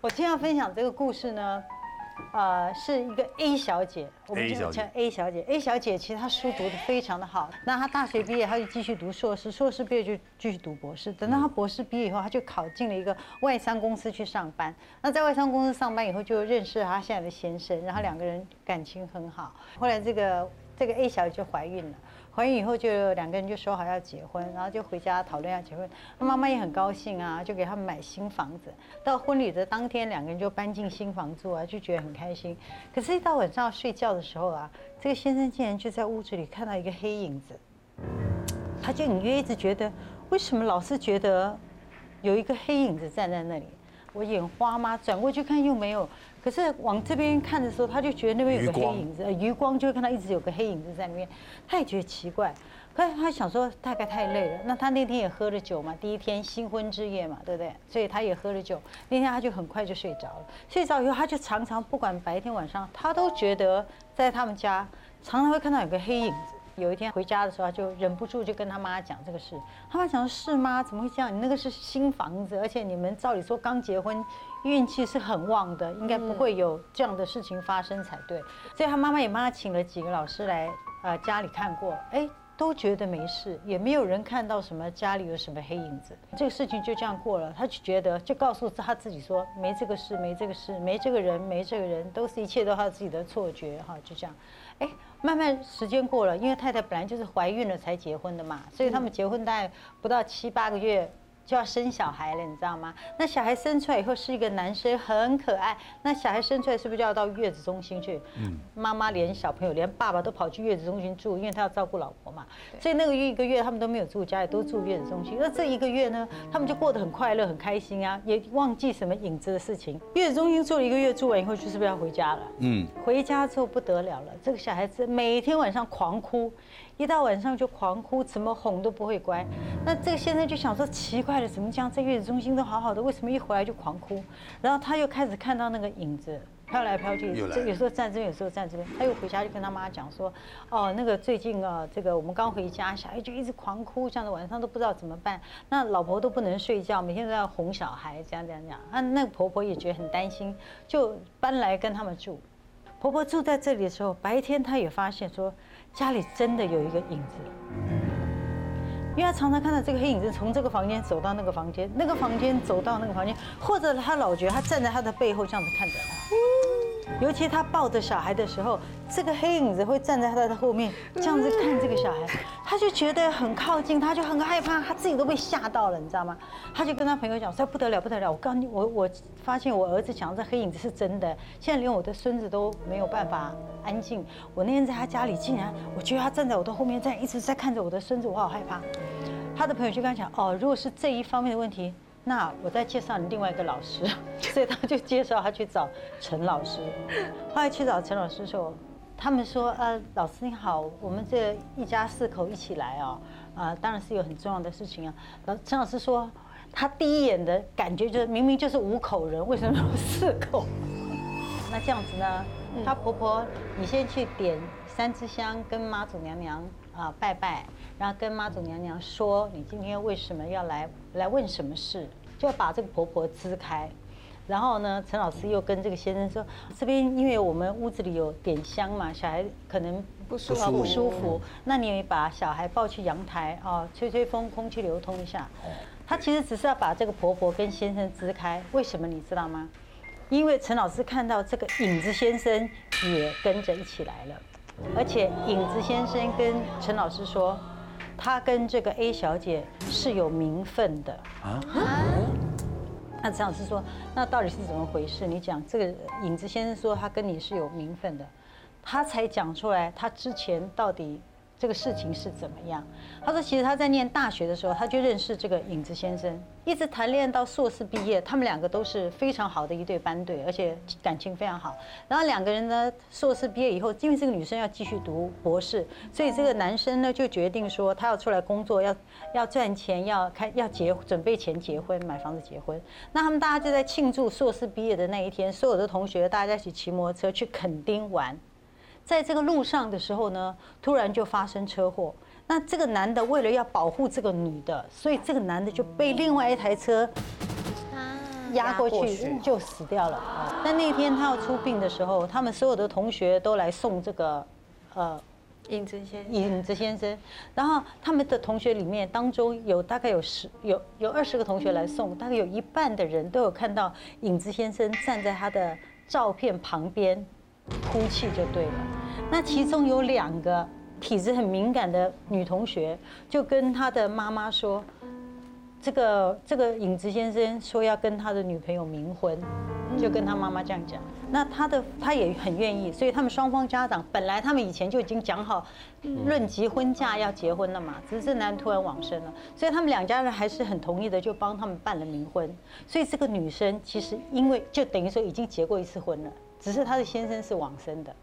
我今天要分享这个故事呢，呃，是一个 A 小姐，我们姐就叫 A 小姐。A 小姐其实她书读得非常的好，那她大学毕业，她就继续读硕士，硕士毕业就继续读博士。等到她博士毕业以后，她就考进了一个外商公司去上班。那在外商公司上班以后，就认识了她现在的先生，然后两个人感情很好。后来这个这个 A 小姐就怀孕了。怀孕以后就两个人就说好要结婚，然后就回家讨论要结婚。妈妈也很高兴啊，就给他们买新房子。到婚礼的当天，两个人就搬进新房住啊，就觉得很开心。可是，一到晚上睡觉的时候啊，这个先生竟然就在屋子里看到一个黑影子，他就隐约一直觉得，为什么老是觉得有一个黑影子站在那里？我眼花吗？转过去看又没有。可是往这边看的时候，他就觉得那边有个黑影子，呃余光就会看到一直有个黑影子在那边，他也觉得奇怪。可是他想说大概太累了，那他那天也喝了酒嘛，第一天新婚之夜嘛，对不对？所以他也喝了酒，那天他就很快就睡着了。睡着以后，他就常常不管白天晚上，他都觉得在他们家常常会看到有个黑影子。有一天回家的时候，就忍不住就跟他妈讲这个事。他妈讲是吗？怎么会这样？你那个是新房子，而且你们照理说刚结婚，运气是很旺的，应该不会有这样的事情发生才对。所以他妈妈也帮他请了几个老师来呃家里看过，哎，都觉得没事，也没有人看到什么家里有什么黑影子。这个事情就这样过了，他就觉得就告诉他自己说没这个事，没这个事，没这个人，没这个人，都是一切都他自己的错觉哈，就这样。哎，慢慢时间过了，因为太太本来就是怀孕了才结婚的嘛，所以他们结婚大概不到七八个月就要生小孩了，你知道吗？那小孩生出来以后是一个男生，很可爱。那小孩生出来是不是就要到月子中心去？嗯，妈妈连小朋友连爸爸都跑去月子中心住，因为他要照顾老婆嘛。所以那个月一个月他们都没有住家里，都住月子中心。那这一个月呢，他们就过得很快乐、很开心啊，也忘记什么影子的事情。月子中心住了一个月，住完以后就是不是要回家了？嗯，回家之后不得了了，这个小孩子每天晚上狂哭，一到晚上就狂哭，怎么哄都不会乖。那这个先生就想说，奇怪了，怎么这样？在月子中心都好好的，为什么一回来就狂哭？然后他又开始看到那个影子。飘来飘去有时候站这边，有时候站这边。他又回家就跟他妈讲说，哦，那个最近啊，这个我们刚回家，小孩就一直狂哭，这样的晚上都不知道怎么办。那老婆都不能睡觉，每天都要哄小孩，这样这样这样。那，那个婆婆也觉得很担心，就搬来跟他们住。婆婆住在这里的时候，白天她也发现说，家里真的有一个影子。因为他常常看到这个黑影子从这个房间走到那个房间，那个房间走到那个房间，或者他老觉得他站在他的背后这样子看着他。尤其他抱着小孩的时候，这个黑影子会站在他的后面，这样子看这个小孩，他就觉得很靠近，他就很害怕，他自己都被吓到了，你知道吗？他就跟他朋友讲说不得了不得了，我告诉你，我我发现我儿子讲这黑影子是真的，现在连我的孙子都没有办法安静。我那天在他家里，竟然我觉得他站在我的后面，这样一直在看着我的孙子，我好害怕。他的朋友就跟他讲，哦，如果是这一方面的问题，那我再介绍你另外一个老师，所以他就介绍他去找陈老师。后来去找陈老师的时候，他们说，呃，老师你好，我们这一家四口一起来哦，啊、当然是有很重要的事情啊。老陈老师说，他第一眼的感觉就是明明就是五口人，为什么有四口？那这样子呢，她婆婆，你先去点三支香，跟妈祖娘娘啊拜拜，然后跟妈祖娘娘说你今天为什么要来来问什么事，就要把这个婆婆支开。然后呢，陈老师又跟这个先生说，这边因为我们屋子里有点香嘛，小孩可能不舒服不舒服，那你也把小孩抱去阳台啊，吹吹风，空气流通一下。他其实只是要把这个婆婆跟先生支开，为什么你知道吗？因为陈老师看到这个影子先生也跟着一起来了，而且影子先生跟陈老师说，他跟这个 A 小姐是有名分的啊。那陈老师说，那到底是怎么回事？你讲这个影子先生说他跟你是有名分的，他才讲出来他之前到底这个事情是怎么样。他说，其实他在念大学的时候，他就认识这个影子先生，一直谈恋爱到硕士毕业，他们两个都是非常好的一对班对，而且感情非常好。然后两个人呢，硕士毕业以后，因为这个女生要继续读博士，所以这个男生呢就决定说，他要出来工作，要 要赚钱，要开要结准备钱结婚，买房子结婚。那他们大家就在庆祝硕士毕业的那一天，所有的同学大家一起骑摩托车去垦丁玩。在这个路上的时候呢，突然就发生车祸。那这个男的为了要保护这个女的，所以这个男的就被另外一台车压过去就死掉了。但那天他要出殡的时候，他们所有的同学都来送这个，呃，影子先生影子先生。然后他们的同学里面当中有大概有十有有二十个同学来送，大概有一半的人都有看到影子先生站在他的照片旁边哭泣就对了。那其中有两个体质很敏感的女同学就跟她的妈妈说。这个这个影子先生说要跟他的女朋友冥婚，就跟他妈妈这样讲。那他的他也很愿意，所以他们双方家长本来他们以前就已经讲好，论及婚嫁要结婚了嘛。只是男突然往生了，所以他们两家人还是很同意的，就帮他们办了冥婚。所以这个女生其实因为就等于说已经结过一次婚了，只是他的先生是往生的。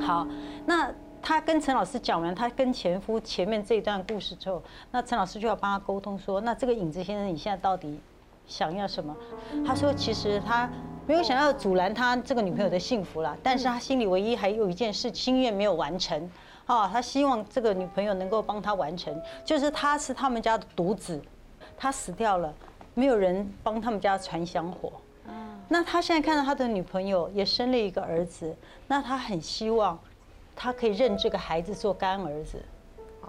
好，那。他跟陈老师讲完他跟前夫前面这一段故事之后，那陈老师就要帮他沟通说，那这个影子先生你现在到底想要什么？他说其实他没有想要阻拦他这个女朋友的幸福了，但是他心里唯一还有一件事心愿没有完成，啊，他希望这个女朋友能够帮他完成，就是他是他们家的独子，他死掉了，没有人帮他们家传香火，那他现在看到他的女朋友也生了一个儿子，那他很希望。他可以认这个孩子做干儿子，哦，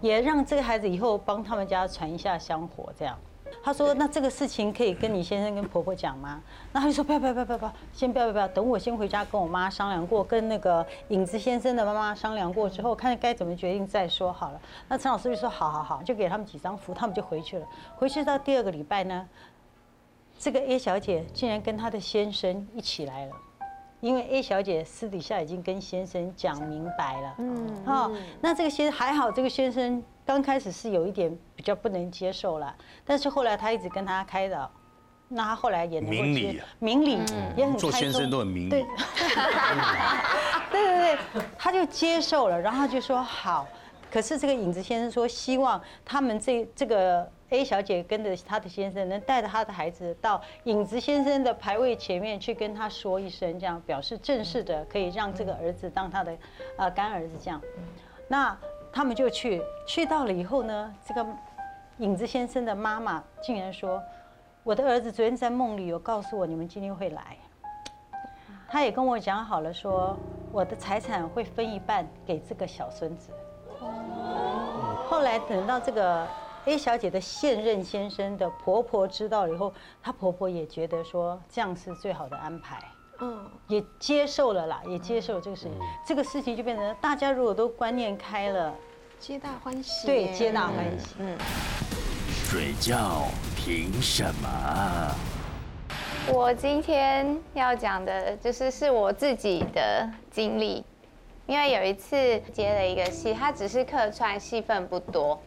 也让这个孩子以后帮他们家传一下香火。这样，他说：“那这个事情可以跟你先生跟婆婆讲吗？”那他就说：“不要不要不要不要，先不要不要，等我先回家跟我妈商量过，跟那个影子先生的妈妈商量过之后，看该怎么决定再说好了。”那陈老师就说：“好好好，就给他们几张符，他们就回去了。回去到第二个礼拜呢，这个 A 小姐竟然跟她的先生一起来了。”因为 A 小姐私底下已经跟先生讲明白了，嗯，哦，那这个先还好，这个先生刚开始是有一点比较不能接受了，但是后来他一直跟他开导，那他后来也能够接，明理也很做先生都很明理，对，对 对对，他就接受了，然后就说好，可是这个影子先生说希望他们这这个。A 小姐跟着她的先生，能带着她的孩子到影子先生的牌位前面去跟他说一声，这样表示正式的，可以让这个儿子当他的呃干儿子这样。那他们就去，去到了以后呢，这个影子先生的妈妈竟然说：“我的儿子昨天在梦里有告诉我，你们今天会来。他也跟我讲好了，说我的财产会分一半给这个小孙子。”后来等到这个。A 小姐的现任先生的婆婆知道了以后，她婆婆也觉得说这样是最好的安排，嗯，也接受了啦，也接受这个事情。这个事情就变成大家如果都观念开了，皆大欢喜。对，皆大欢喜。嗯。睡觉凭什么？我今天要讲的就是是我自己的经历，因为有一次接了一个戏，它只是客串，戏份不多。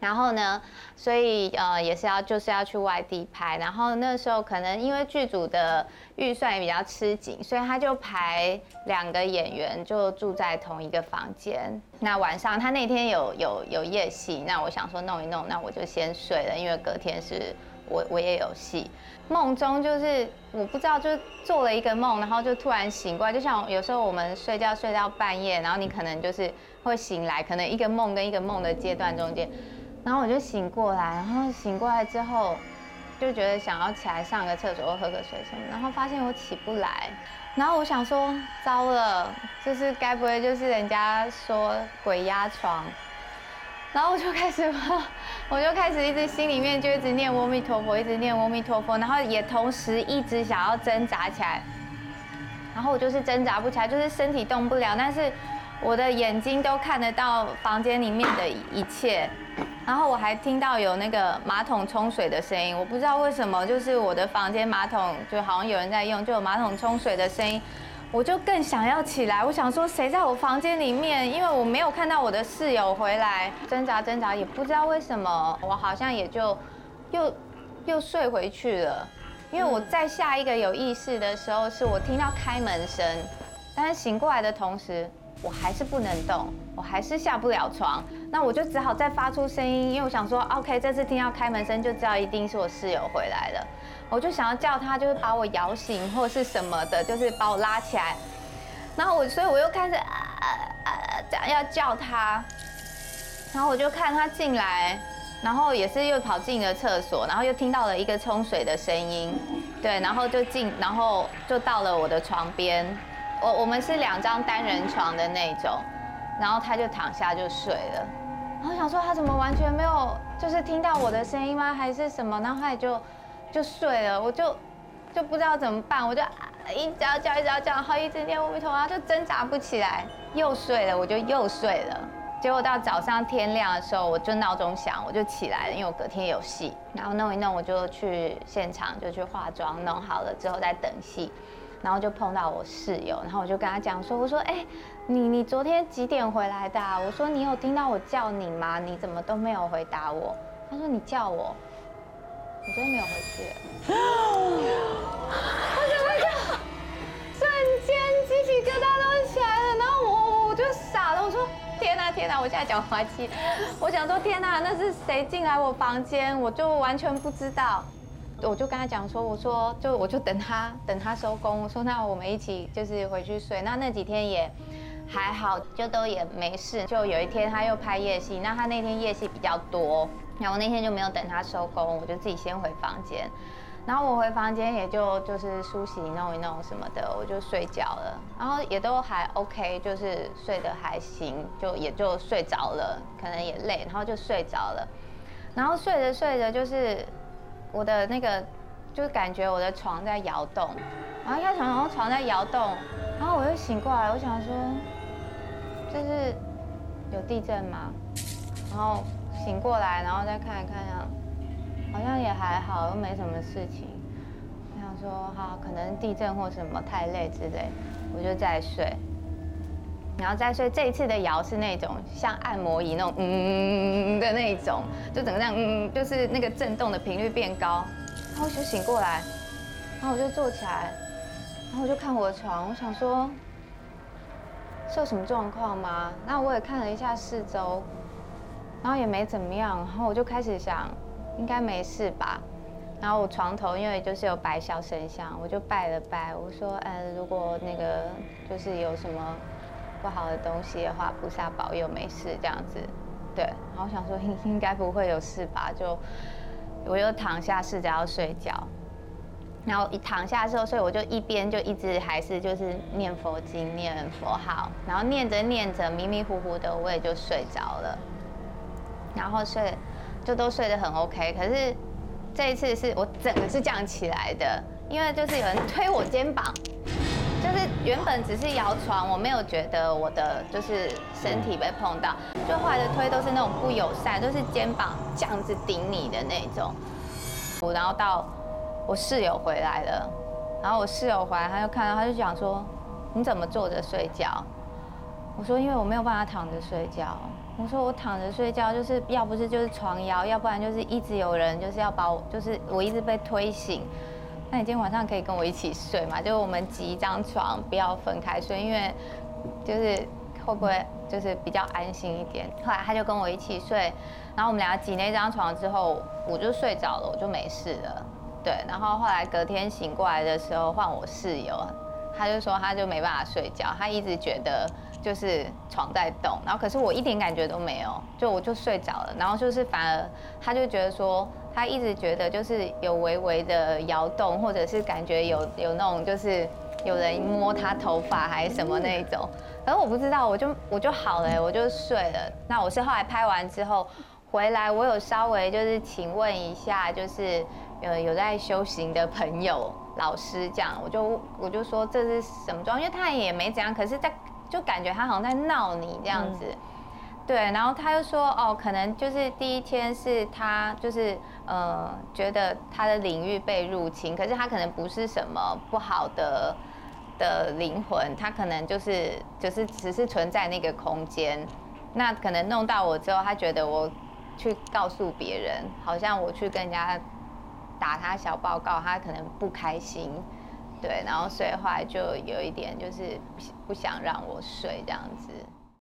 然后呢，所以呃也是要就是要去外地拍，然后那时候可能因为剧组的预算也比较吃紧，所以他就排两个演员就住在同一个房间。那晚上他那天有有有夜戏，那我想说弄一弄，那我就先睡了，因为隔天是我我也有戏。梦中就是我不知道就做了一个梦，然后就突然醒过来，就像有时候我们睡觉睡到半夜，然后你可能就是会醒来，可能一个梦跟一个梦的阶段中间。然后我就醒过来，然后醒过来之后，就觉得想要起来上个厕所或喝个水什么，然后发现我起不来，然后我想说糟了，就是该不会就是人家说鬼压床，然后我就开始，我就开始一直心里面就一直念阿弥陀佛，一直念阿弥陀佛，然后也同时一直想要挣扎起来，然后我就是挣扎不起来，就是身体动不了，但是我的眼睛都看得到房间里面的一切。然后我还听到有那个马桶冲水的声音，我不知道为什么，就是我的房间马桶就好像有人在用，就有马桶冲水的声音，我就更想要起来。我想说谁在我房间里面，因为我没有看到我的室友回来，挣扎挣扎也不知道为什么，我好像也就又又睡回去了。因为我在下一个有意识的时候，是我听到开门声，但是醒过来的同时。我还是不能动，我还是下不了床，那我就只好再发出声音，因为我想说，OK，这次听到开门声就知道一定是我室友回来了，我就想要叫他，就是把我摇醒或者是什么的，就是把我拉起来，然后我，所以我又开始啊啊啊，这样要叫他，然后我就看他进来，然后也是又跑进了厕所，然后又听到了一个冲水的声音，对，然后就进，然后就到了我的床边，我我们是两张单人床的那种，然后他就躺下就睡了，然后想说他怎么完全没有就是听到我的声音吗？还是什么？然后他也就就睡了，我就就不知道怎么办，我就一直要叫一直要叫，然后一直念阿弥陀佛，就挣扎不起来，又睡了，我就又睡了。结果到早上天亮的时候，我就闹钟响，我就起来了，因为我隔天有戏。然后弄一弄，我就去现场就去化妆，弄好了之后再等戏。然后就碰到我室友，然后我就跟他讲说：“我说，哎，你你昨天几点回来的？我说你有听到我叫你吗？你怎么都没有回答我？”他说：“你叫我，我昨天没有回去。”我怎么就瞬间鸡皮疙瘩都起来了？然后我我就傻了，我说。天呐天呐！我现在讲滑稽，我想说天呐，那是谁进来我房间？我就完全不知道。我就跟他讲说，我说就我就等他等他收工。我说那我们一起就是回去睡。那那几天也还好，就都也没事。就有一天他又拍夜戏，那他那天夜戏比较多，然后那天就没有等他收工，我就自己先回房间。然后我回房间也就就是梳洗弄一弄什么的，我就睡觉了。然后也都还 OK，就是睡得还行，就也就睡着了，可能也累，然后就睡着了。然后睡着睡着，就是我的那个，就是感觉我的床在摇动，然后一想，然后床在摇动，然后我又醒过来，我想说，这是有地震吗？然后醒过来，然后再看一看啊。好像也还好，又没什么事情。我想说，哈，可能地震或什么太累之类，我就再睡。然后再睡，这一次的摇是那种像按摩仪那种嗯的那种，就整个这样嗯，就是那个震动的频率变高。然后我就醒过来，然后我就坐起来，然后我就看我的床，我想说是有什么状况吗？那我也看了一下四周，然后也没怎么样，然后我就开始想。应该没事吧？然后我床头因为就是有摆小神像，我就拜了拜，我说，呃，如果那个就是有什么不好的东西的话，菩萨保佑没事这样子。对，然后想说应 应该不会有事吧，就我又躺下试着要睡觉，然后一躺下之后，所以我就一边就一直还是就是念佛经、念佛号，然后念着念着迷迷糊糊的我也就睡着了，然后睡。就都睡得很 OK，可是这一次是我整个是这样起来的，因为就是有人推我肩膀，就是原本只是摇床，我没有觉得我的就是身体被碰到，就后来的推都是那种不友善，都是肩膀这样子顶你的那种。然后到我室友回来了，然后我室友回来他就看到他就讲说，你怎么坐着睡觉？我说因为我没有办法躺着睡觉。我说我躺着睡觉，就是要不是就是床摇，要不然就是一直有人就是要把我，就是我一直被推醒。那你今天晚上可以跟我一起睡嘛？就是我们挤一张床，不要分开睡，因为就是会不会就是比较安心一点。后来他就跟我一起睡，然后我们俩挤那张床之后，我就睡着了，我就没事了。对，然后后来隔天醒过来的时候，换我室友，他就说他就没办法睡觉，他一直觉得。就是床在动，然后可是我一点感觉都没有，就我就睡着了，然后就是反而他就觉得说，他一直觉得就是有微微的摇动，或者是感觉有有那种就是有人摸他头发还是什么那种，可是我不知道，我就我就好了，我就睡了。那我是后来拍完之后回来，我有稍微就是请问一下，就是呃有在修行的朋友老师这样，我就我就说这是什么状况，因为他也没怎样，可是在。就感觉他好像在闹你这样子，对，然后他就说哦，可能就是第一天是他就是呃觉得他的领域被入侵，可是他可能不是什么不好的的灵魂，他可能就是就是只是存在那个空间，那可能弄到我之后，他觉得我去告诉别人，好像我去跟人家打他小报告，他可能不开心。对，然后所以后来就有一点就是不想让我睡这样子。